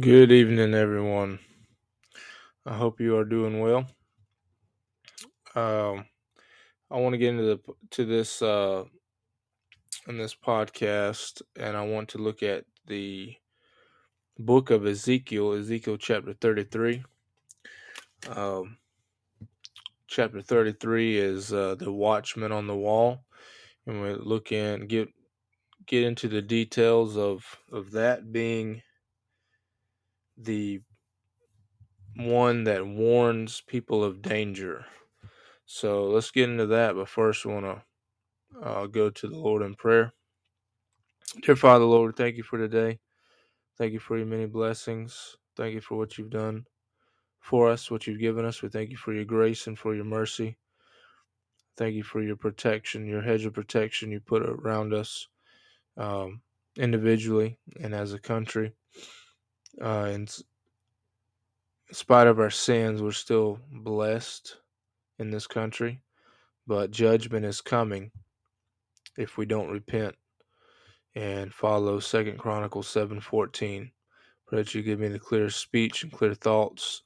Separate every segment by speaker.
Speaker 1: Good evening, everyone. I hope you are doing well. Um, I want to get into the to this uh, in this podcast, and I want to look at the book of Ezekiel, Ezekiel chapter thirty-three. Um, chapter thirty-three is uh, the Watchman on the Wall, and we look in get get into the details of of that being the one that warns people of danger. So let's get into that. But first, I want to uh, go to the Lord in prayer. Dear Father, Lord, thank you for today. Thank you for your many blessings. Thank you for what you've done for us, what you've given us. We thank you for your grace and for your mercy. Thank you for your protection, your hedge of protection you put around us um, individually and as a country. Uh, in spite of our sins, we're still blessed in this country, but judgment is coming if we don't repent and follow Second Chronicles seven fourteen. Pray that you give me the clear speech and clear thoughts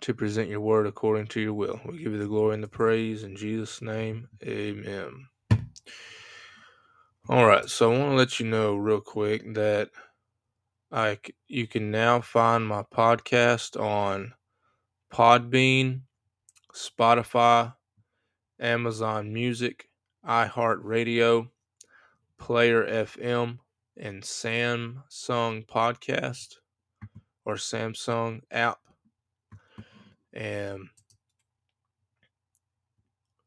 Speaker 1: to present your word according to your will. We give you the glory and the praise in Jesus' name. Amen. All right, so I want to let you know real quick that I you can now find my podcast on Podbean, Spotify, Amazon Music, iHeartRadio, Player FM, and Samsung Podcast or Samsung app. And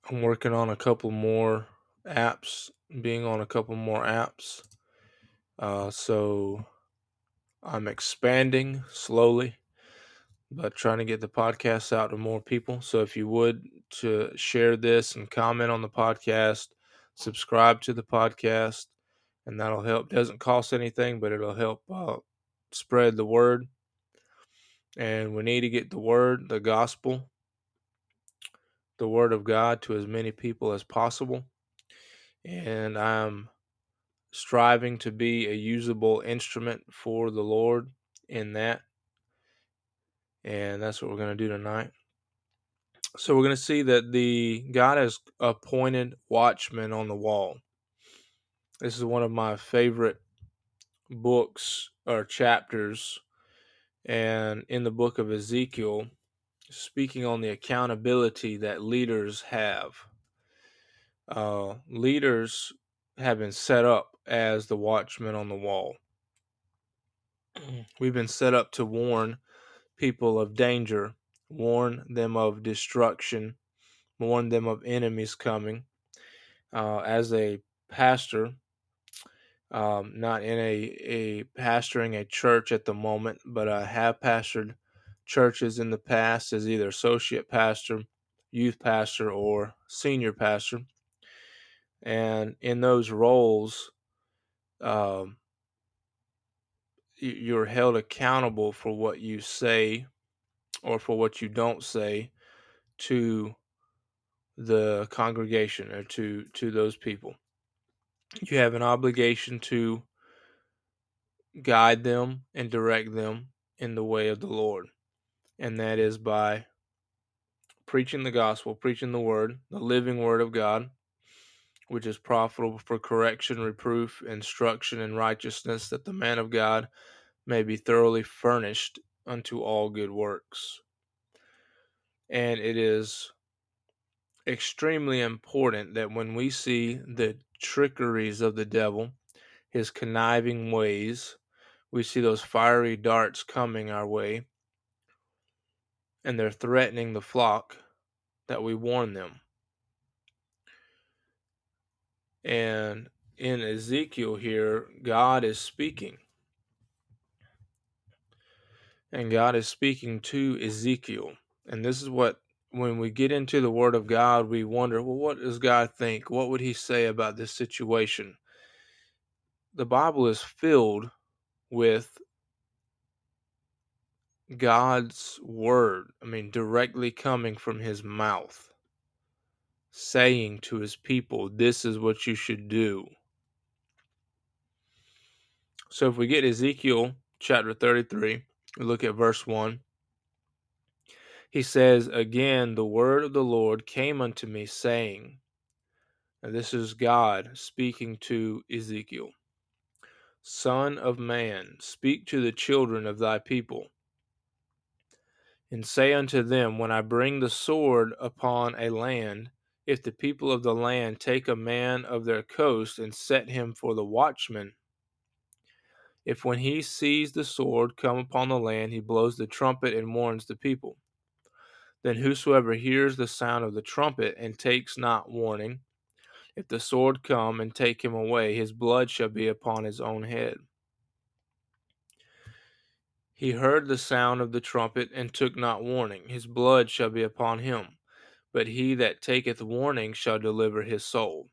Speaker 1: I'm working on a couple more apps, being on a couple more apps. Uh, so I'm expanding slowly but trying to get the podcast out to more people. So if you would to share this and comment on the podcast, subscribe to the podcast, and that'll help. Doesn't cost anything, but it'll help uh, spread the word. And we need to get the word, the gospel, the word of God to as many people as possible. And I'm striving to be a usable instrument for the Lord in that and that's what we're going to do tonight. So we're going to see that the God has appointed watchmen on the wall. This is one of my favorite books or chapters, and in the book of Ezekiel, speaking on the accountability that leaders have. Uh, leaders have been set up as the watchmen on the wall. We've been set up to warn people of danger, warn them of destruction, warn them of enemies coming. Uh, as a pastor, um, not in a, a pastoring a church at the moment, but I have pastored churches in the past as either associate pastor, youth pastor, or senior pastor. And in those roles, um, you're held accountable for what you say or for what you don't say to the congregation or to to those people. You have an obligation to guide them and direct them in the way of the lord and that is by preaching the gospel preaching the word the living word of god which is profitable for correction, reproof, instruction in righteousness, that the man of God may be thoroughly furnished unto all good works. And it is extremely important that when we see the trickeries of the devil, his conniving ways, we see those fiery darts coming our way, and they're threatening the flock, that we warn them. And in Ezekiel here, God is speaking. And God is speaking to Ezekiel. And this is what, when we get into the Word of God, we wonder, well, what does God think? What would He say about this situation? The Bible is filled with God's Word. I mean, directly coming from His mouth, saying to His people, this is what you should do. So if we get Ezekiel chapter 33, we look at verse 1. He says, Again, the word of the Lord came unto me, saying, and this is God speaking to Ezekiel Son of man, speak to the children of thy people, and say unto them, When I bring the sword upon a land, if the people of the land take a man of their coast and set him for the watchman, if when he sees the sword come upon the land, he blows the trumpet and warns the people, then whosoever hears the sound of the trumpet and takes not warning, if the sword come and take him away, his blood shall be upon his own head. He heard the sound of the trumpet and took not warning, his blood shall be upon him. But he that taketh warning shall deliver his soul.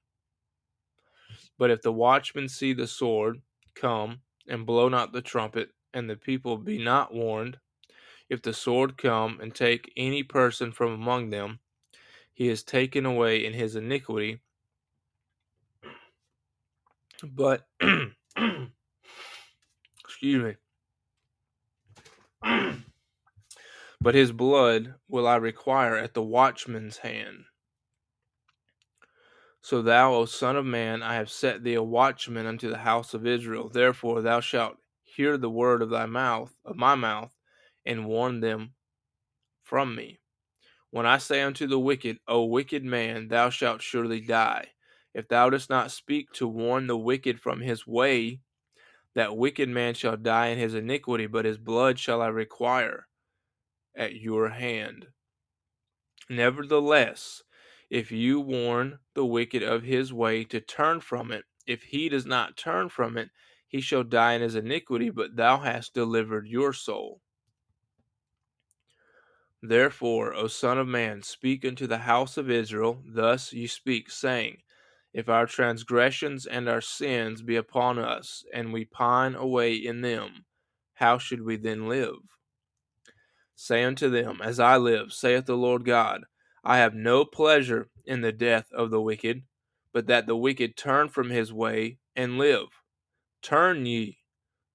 Speaker 1: But if the watchman see the sword come and blow not the trumpet, and the people be not warned, if the sword come and take any person from among them, he is taken away in his iniquity. But, excuse me, but his blood will I require at the watchman's hand. So thou, O Son of Man, I have set thee a watchman unto the house of Israel. Therefore thou shalt hear the word of thy mouth, of my mouth, and warn them from me. When I say unto the wicked, O wicked man, thou shalt surely die. If thou dost not speak to warn the wicked from his way, that wicked man shall die in his iniquity, but his blood shall I require at your hand. Nevertheless, if you warn the wicked of his way to turn from it, if he does not turn from it, he shall die in his iniquity, but thou hast delivered your soul. Therefore, O Son of Man, speak unto the house of Israel, thus you speak, saying, If our transgressions and our sins be upon us, and we pine away in them, how should we then live? Say unto them, As I live, saith the Lord God, I have no pleasure in the death of the wicked, but that the wicked turn from his way and live. Turn ye,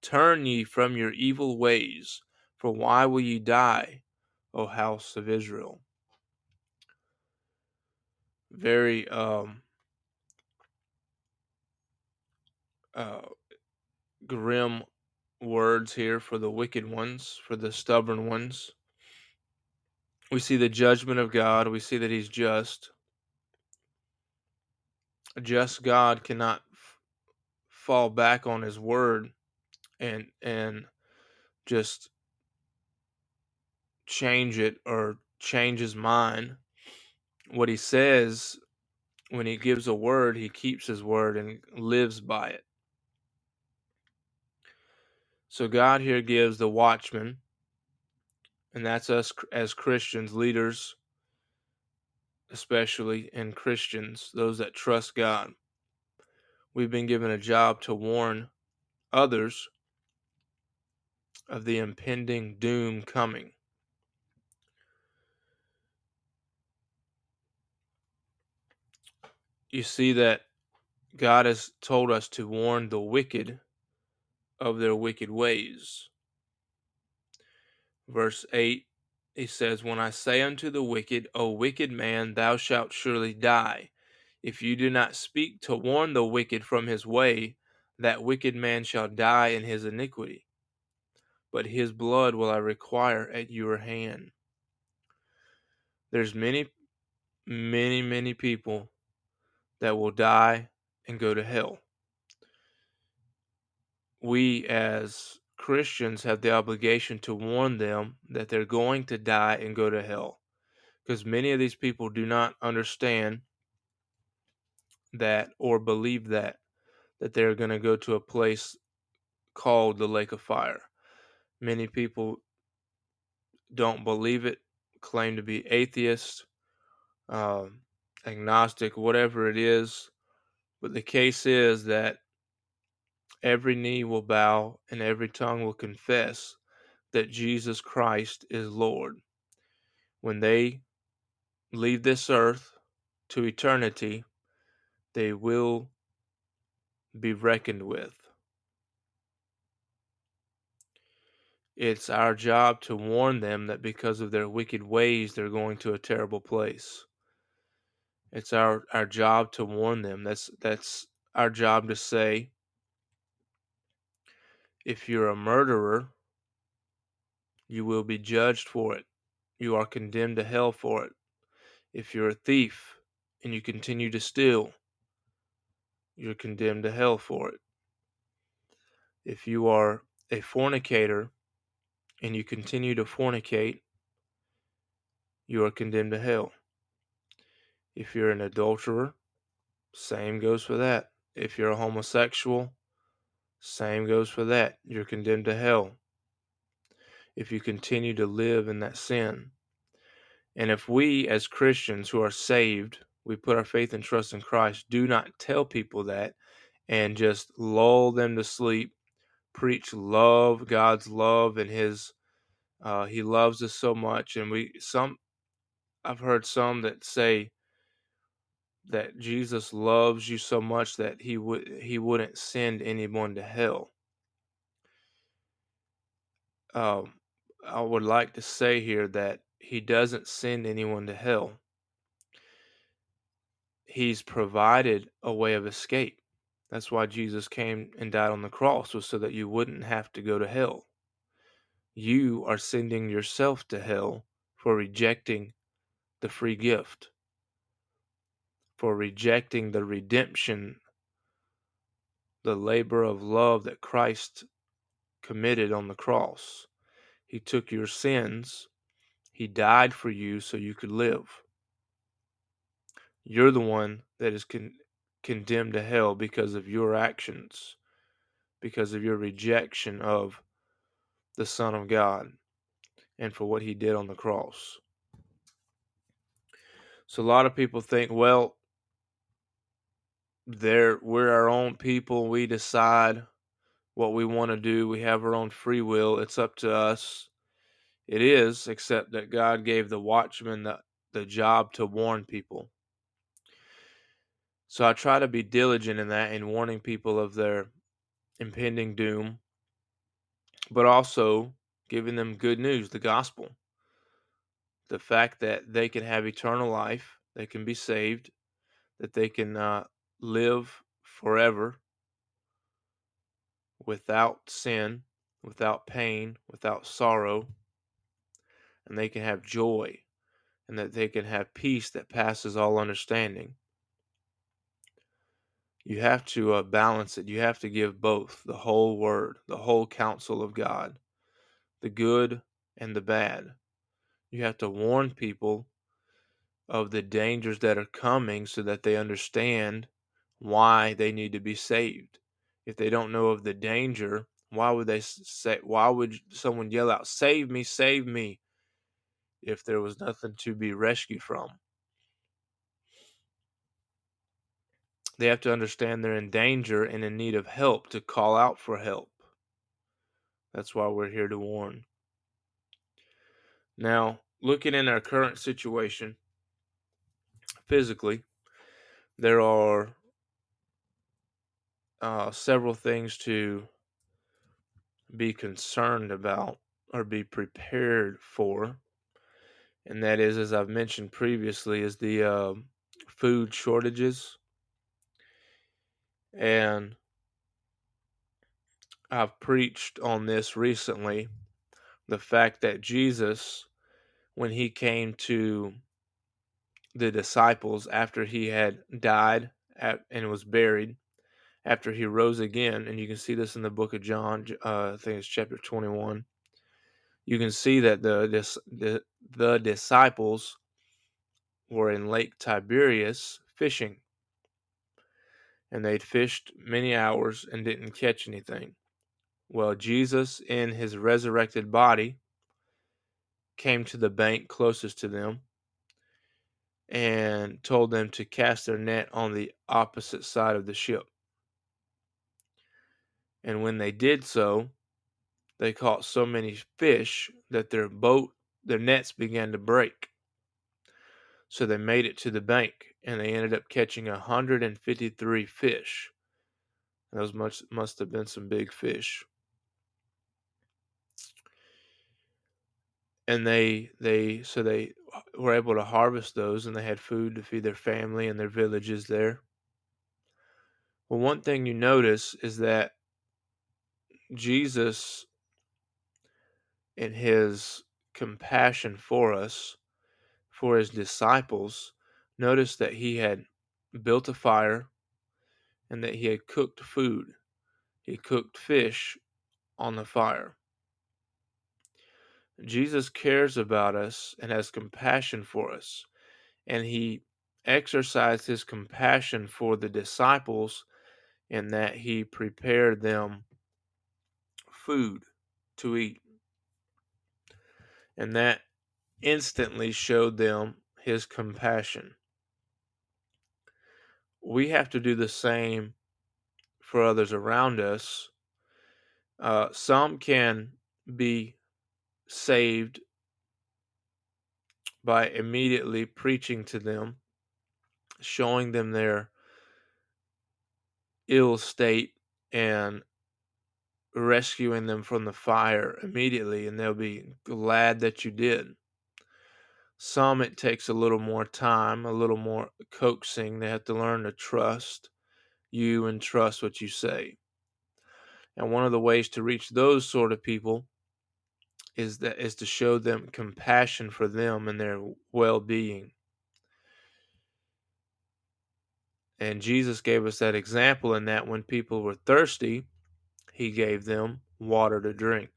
Speaker 1: turn ye from your evil ways, for why will ye die, O house of Israel? Very um, uh, grim words here for the wicked ones, for the stubborn ones we see the judgment of God. We see that He's just. A just God cannot f- fall back on His word and and just change it or change His mind. What He says when He gives a word, He keeps His word and lives by it. So God here gives the watchman, and that's us as Christians, leaders especially and Christians, those that trust God. We've been given a job to warn others of the impending doom coming. You see that God has told us to warn the wicked of their wicked ways. Verse 8 he says, When I say unto the wicked, O wicked man, thou shalt surely die, If you do not speak to warn the wicked from his way, that wicked man shall die in his iniquity, but his blood will I require at your hand. There's many, many, many people that will die and go to hell. We as Christians have the obligation to warn them that they're going to die and go to hell. Because many of these people do not understand that or believe that that they're going to go to a place called the lake of fire. Many people don't believe it, claim to be atheist, um, agnostic, whatever it is. But the case is that every knee will bow and every tongue will confess that Jesus Christ is Lord. When they leave this earth to eternity, they will be reckoned with. It's our job to warn them that because of their wicked ways, they're going to a terrible place. It's our, our job to warn them. That's that's our job to say if you're a murderer, you will be judged for it. You are condemned to hell for it. If you're a thief and you continue to steal, you're condemned to hell for it. If you are a fornicator and you continue to fornicate, you are condemned to hell. If you're an adulterer, same goes for that. If you're a homosexual, same goes for that. You're condemned to hell. If you continue to live in that sin. And if we, as Christians who are saved, we put our faith and trust in Christ, do not tell people that and just lull them to sleep, preach love, God's love, and His, uh, He loves us so much. And we, some, I've heard some that say, that Jesus loves you so much that he would he wouldn't send anyone to hell. Um, I would like to say here that he doesn't send anyone to hell. He's provided a way of escape. That's why Jesus came and died on the cross was so that you wouldn't have to go to hell. You are sending yourself to hell for rejecting the free gift for rejecting the redemption, the labor of love that Christ committed on the cross. He took your sins, He died for you so you could live. You're the one that is con- condemned to hell because of your actions, because of your rejection of the Son of God and for what He did on the cross. So a lot of people think, well, there we're our own people we decide what we want to do we have our own free will it's up to us. It is except that god gave the watchman the, the job to warn people. So i try to be diligent in that in warning people of their impending doom but also giving them good news the gospel. The fact that they can have eternal life they can be saved that they can uh, live forever without sin, without pain, without sorrow, and they can have joy, and that they can have peace that passes all understanding. You have to uh, balance it. You have to give both the whole word, the whole counsel of God, the good and the bad. You have to warn people of the dangers that are coming so that they understand why they need to be saved. If they don't know of the danger, why would they say why would someone yell out save me, save me if there was nothing to be rescued from? They have to understand they're in danger and in need of help to call out for help. That's why we're here to warn. Now, looking in our current situation physically, there are uh, several things to be concerned about or be prepared for. And that is, as I've mentioned previously, is the uh, food shortages. And I've preached on this recently the fact that Jesus, when he came to the disciples after he had died and was buried, after he rose again, and you can see this in the book of John, uh, I think it's chapter 21. You can see that the, this, the the disciples were in Lake Tiberias fishing, and they'd fished many hours and didn't catch anything. Well, Jesus, in his resurrected body, came to the bank closest to them and told them to cast their net on the opposite side of the ship. And when they did so, they caught so many fish that their boat, their nets began to break. So they made it to the bank and they ended up catching 153 fish. Those must, must have been some big fish. and they they so they were able to harvest those and they had food to feed their family and their villages there well one thing you notice is that jesus in his compassion for us for his disciples notice that he had built a fire and that he had cooked food he cooked fish on the fire Jesus cares about us and has compassion for us. And he exercised his compassion for the disciples in that he prepared them food to eat. And that instantly showed them his compassion. We have to do the same for others around us. Uh, some can be saved by immediately preaching to them, showing them their ill state, and rescuing them from the fire immediately, and they'll be glad that you did. Some it takes a little more time, a little more coaxing. They have to learn to trust you and trust what you say. And one of the ways to reach those sort of people is that is to show them compassion for them and their well-being. And Jesus gave us that example in that when people were thirsty, he gave them water to drink.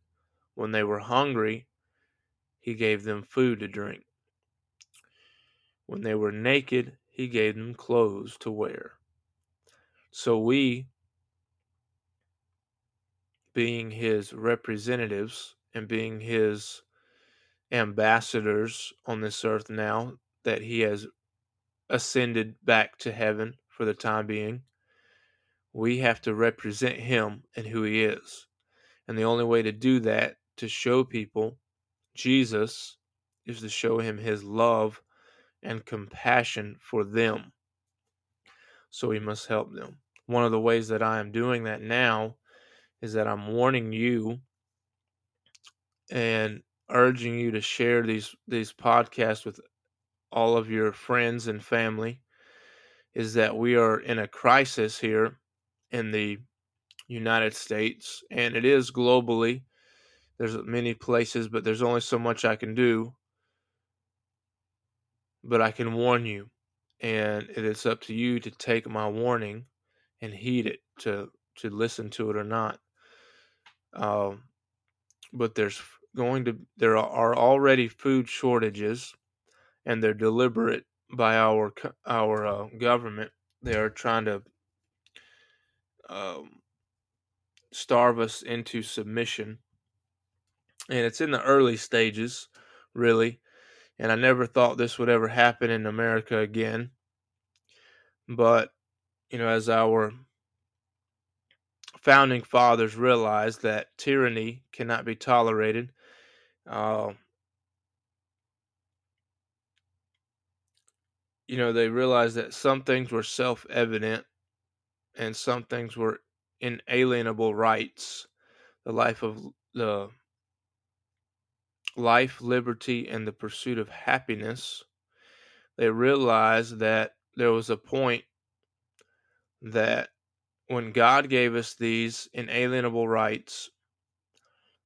Speaker 1: When they were hungry, he gave them food to drink. When they were naked, he gave them clothes to wear. So we, being his representatives, and being his ambassadors on this earth now that he has ascended back to heaven for the time being. We have to represent him and who he is. And the only way to do that, to show people Jesus, is to show him his love and compassion for them. So we must help them. One of the ways that I am doing that now is that I'm warning you and urging you to share these these podcasts with all of your friends and family is that we are in a crisis here in the United States and it is globally. There's many places but there's only so much I can do. But I can warn you and it is up to you to take my warning and heed it to to listen to it or not. Um, but there's going to there are already food shortages and they're deliberate by our our uh, government. They are trying to um, starve us into submission and it's in the early stages really and i never thought this would ever happen in america again but you know as our founding fathers realized that tyranny cannot be tolerated uh, you know, they realized that some things were self evident and some things were inalienable rights. The life of the life, liberty, and the pursuit of happiness. They realized that there was a point that when God gave us these inalienable rights,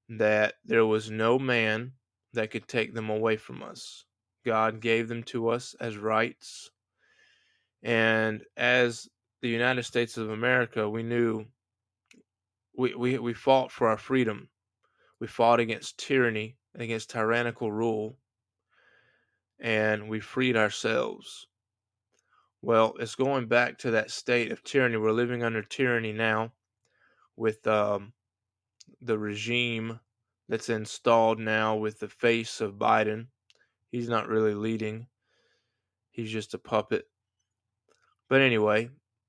Speaker 1: that there was no man that could take them away from us. God gave them to us as rights. And as the United States of America, we knew we, we, we fought for our freedom. We fought against tyranny, against tyrannical rule, and we freed ourselves. Well, it's going back to that state of tyranny. We're living under tyranny now with um, the regime that's installed now with the face of Biden. He's not really leading, he's just a puppet. But anyway,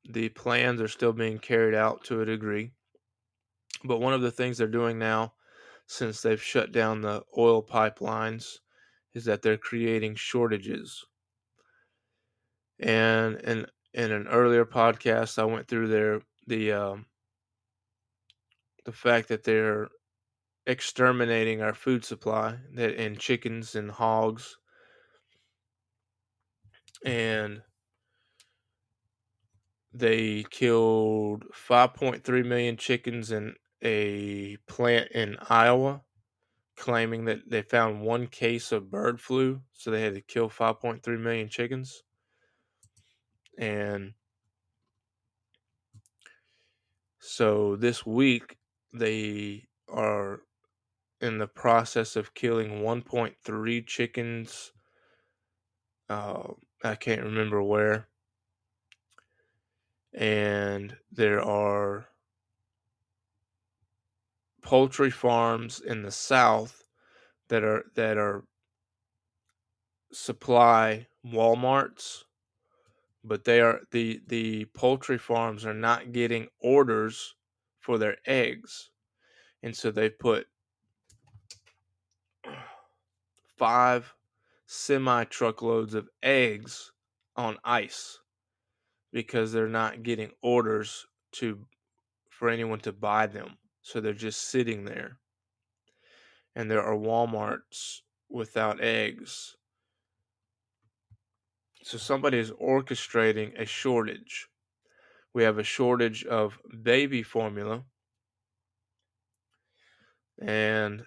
Speaker 1: the plans are still being carried out to a degree. But one of the things they're doing now, since they've shut down the oil pipelines, is that they're creating shortages. And in in an earlier podcast, I went through their the um, the fact that they're exterminating our food supply that in chickens and hogs and they killed 5.3 million chickens in a plant in Iowa claiming that they found one case of bird flu so they had to kill 5.3 million chickens and so this week they are in the process of killing 1.3 chickens. Uh, I can't remember where. And there are poultry farms in the south that are that are supply Walmarts, but they are the the poultry farms are not getting orders for their eggs, and so they put five semi truckloads of eggs on ice because they're not getting orders to for anyone to buy them. So they're just sitting there. And there are Walmarts without eggs. So somebody is orchestrating a shortage. We have a shortage of baby formula. And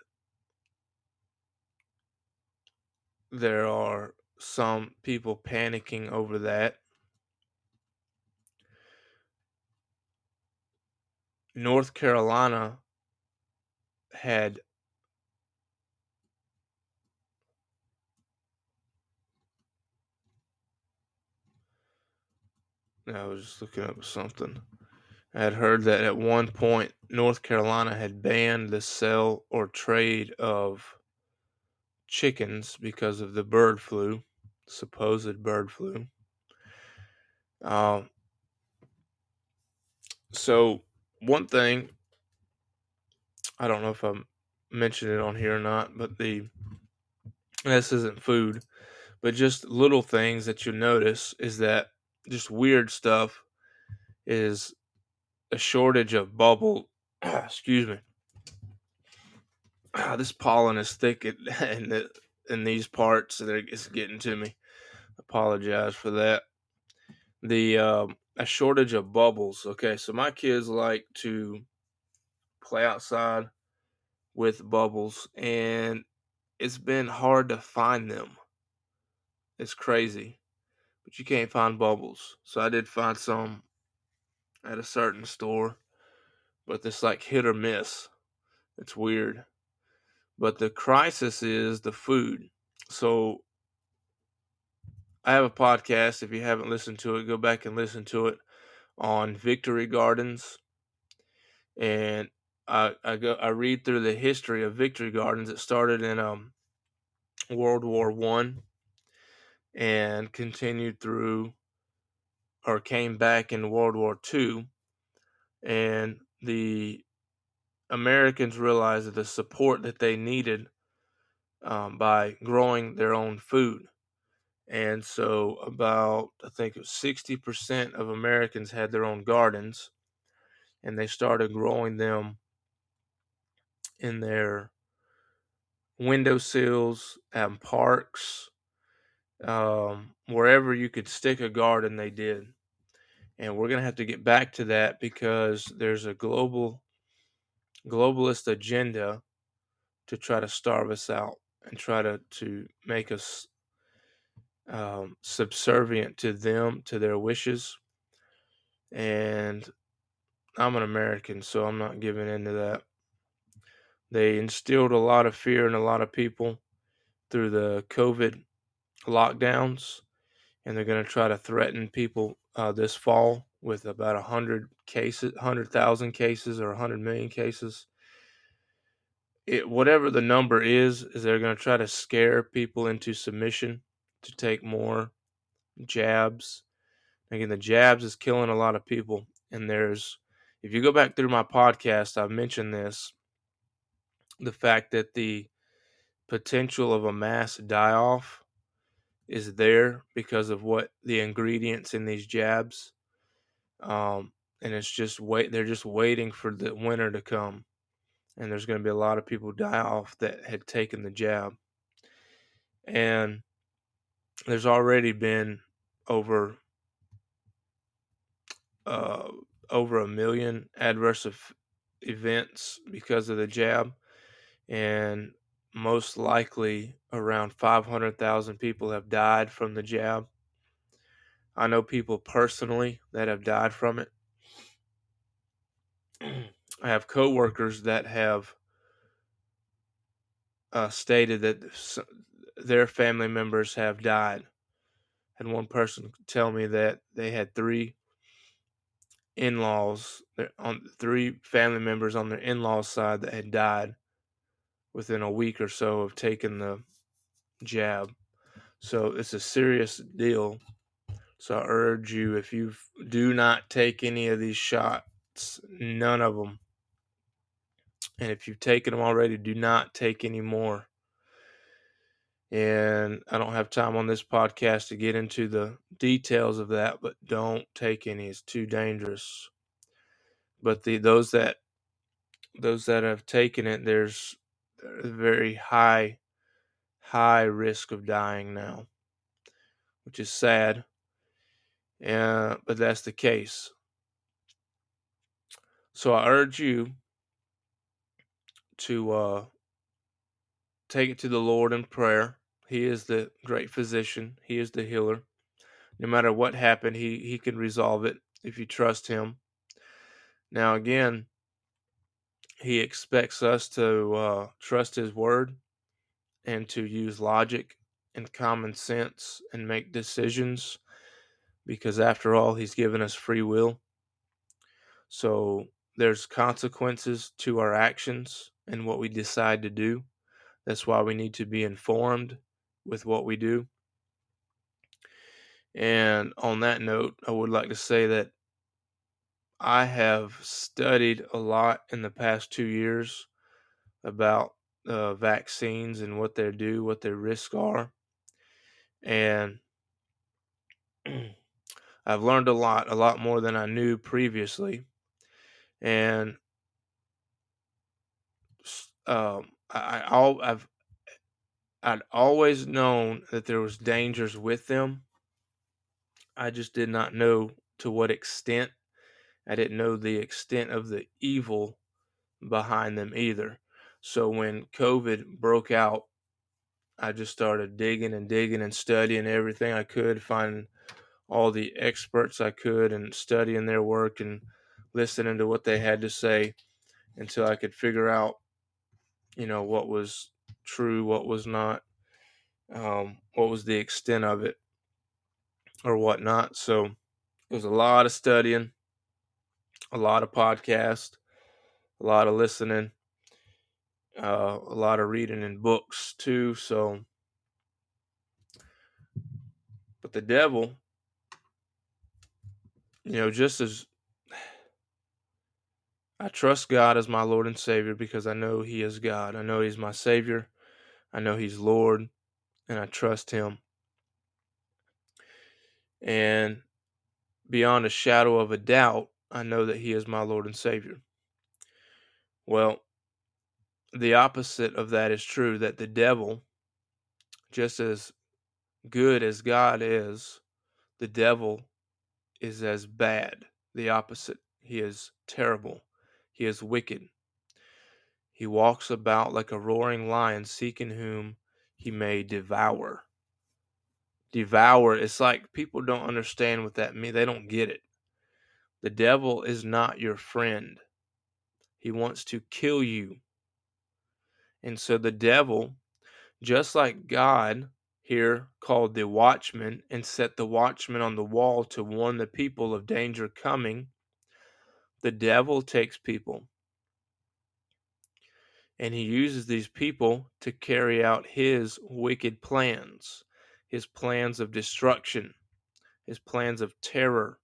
Speaker 1: there are some people panicking over that. North Carolina had I was just looking up something. I had heard that at one point North Carolina had banned the sale or trade of chickens because of the bird flu, supposed bird flu. Uh, so, one thing, I don't know if I mentioned it on here or not, but the this isn't food, but just little things that you notice is that just weird stuff is a shortage of bubble. excuse me this pollen is thick in, in, the, in these parts, and it's getting to me. Apologize for that. The um, a shortage of bubbles. Okay, so my kids like to play outside with bubbles, and it's been hard to find them. It's crazy, but you can't find bubbles. So I did find some at a certain store, but it's like hit or miss. It's weird. But the crisis is the food. So I have a podcast. If you haven't listened to it, go back and listen to it on Victory Gardens. And I, I go I read through the history of Victory Gardens. It started in um World War One and continued through or came back in World War Two. And the Americans realized that the support that they needed um, by growing their own food. And so, about I think it was 60% of Americans had their own gardens, and they started growing them in their windowsills, and parks, um, wherever you could stick a garden, they did. And we're going to have to get back to that because there's a global globalist agenda to try to starve us out and try to, to make us um, subservient to them, to their wishes. And I'm an American, so I'm not giving into that. They instilled a lot of fear in a lot of people through the COVID lockdowns, and they're going to try to threaten people uh, this fall with about a hundred cases, hundred thousand cases, or a hundred million cases. It, whatever the number is, is they're going to try to scare people into submission to take more jabs. Again, the jabs is killing a lot of people, and there's if you go back through my podcast, I've mentioned this the fact that the potential of a mass die off is there because of what the ingredients in these jabs. Um, and it's just wait they're just waiting for the winter to come. And there's going to be a lot of people die off that had taken the jab. And there's already been over uh, over a million adverse events because of the jab and most likely around 500,000 people have died from the jab. I know people personally that have died from it. I have coworkers that have uh, stated that their family members have died. And one person tell me that they had three in-laws on three family members on their in-laws side that had died within a week or so of taking the jab. So it's a serious deal. So I urge you if you do not take any of these shots, none of them. And if you've taken them already, do not take any more. And I don't have time on this podcast to get into the details of that, but don't take any. It's too dangerous. But the those that those that have taken it, there's a very high, high risk of dying now, which is sad. Yeah, but that's the case. So I urge you to uh, take it to the Lord in prayer. He is the great physician. He is the healer. No matter what happened, he he can resolve it if you trust him. Now again, he expects us to uh, trust his word and to use logic and common sense and make decisions because after all he's given us free will so there's consequences to our actions and what we decide to do that's why we need to be informed with what we do and on that note i would like to say that I have studied a lot in the past two years about uh, vaccines and what they do, what their risks are. And I've learned a lot, a lot more than I knew previously. And um, I, I, I've I'd always known that there was dangers with them. I just did not know to what extent I didn't know the extent of the evil behind them either. So when COVID broke out, I just started digging and digging and studying everything I could, finding all the experts I could and studying their work and listening to what they had to say until I could figure out, you know, what was true, what was not, um, what was the extent of it or whatnot. So it was a lot of studying, a lot of podcast, a lot of listening, uh, a lot of reading in books too. So, but the devil, you know, just as I trust God as my Lord and Savior because I know He is God. I know He's my Savior. I know He's Lord, and I trust Him. And beyond a shadow of a doubt, I know that He is my Lord and Savior. Well, the opposite of that is true that the devil, just as good as God is, the devil is as bad, the opposite. He is terrible. He is wicked. He walks about like a roaring lion, seeking whom he may devour. Devour, it's like people don't understand what that means. They don't get it. The devil is not your friend, he wants to kill you. And so the devil, just like God here called the watchman and set the watchman on the wall to warn the people of danger coming, the devil takes people and he uses these people to carry out his wicked plans, his plans of destruction, his plans of terror,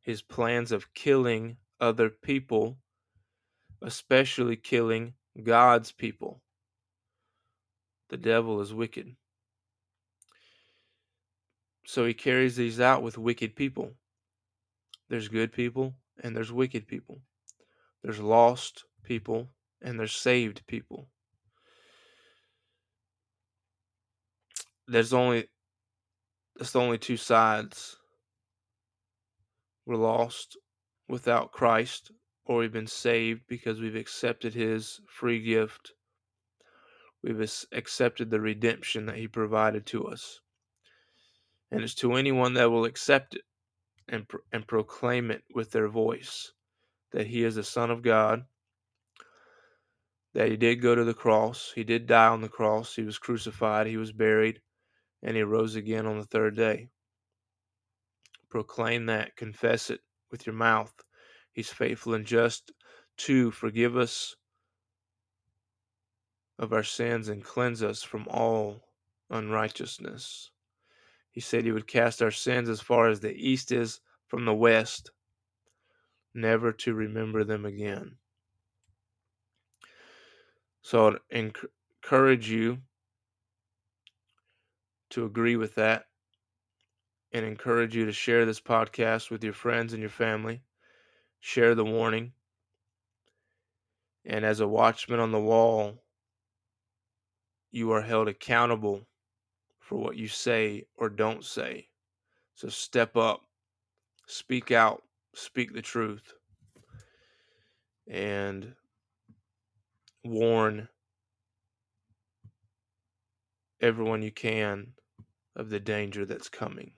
Speaker 1: his plans of killing other people, especially killing God's people. The devil is wicked. So he carries these out with wicked people. There's good people and there's wicked people. There's lost people and there's saved people. There's only that's the only two sides. We're lost without Christ, or we've been saved because we've accepted his free gift. We've accepted the redemption that he provided to us. And it's to anyone that will accept it and, and proclaim it with their voice that he is the Son of God, that he did go to the cross, he did die on the cross, he was crucified, he was buried, and he rose again on the third day. Proclaim that, confess it with your mouth. He's faithful and just to forgive us of our sins and cleanse us from all unrighteousness. He said he would cast our sins as far as the east is from the west, never to remember them again. So I'd encourage you to agree with that and encourage you to share this podcast with your friends and your family. Share the warning. And as a watchman on the wall, you are held accountable for what you say or don't say. So step up, speak out, speak the truth, and warn everyone you can of the danger that's coming.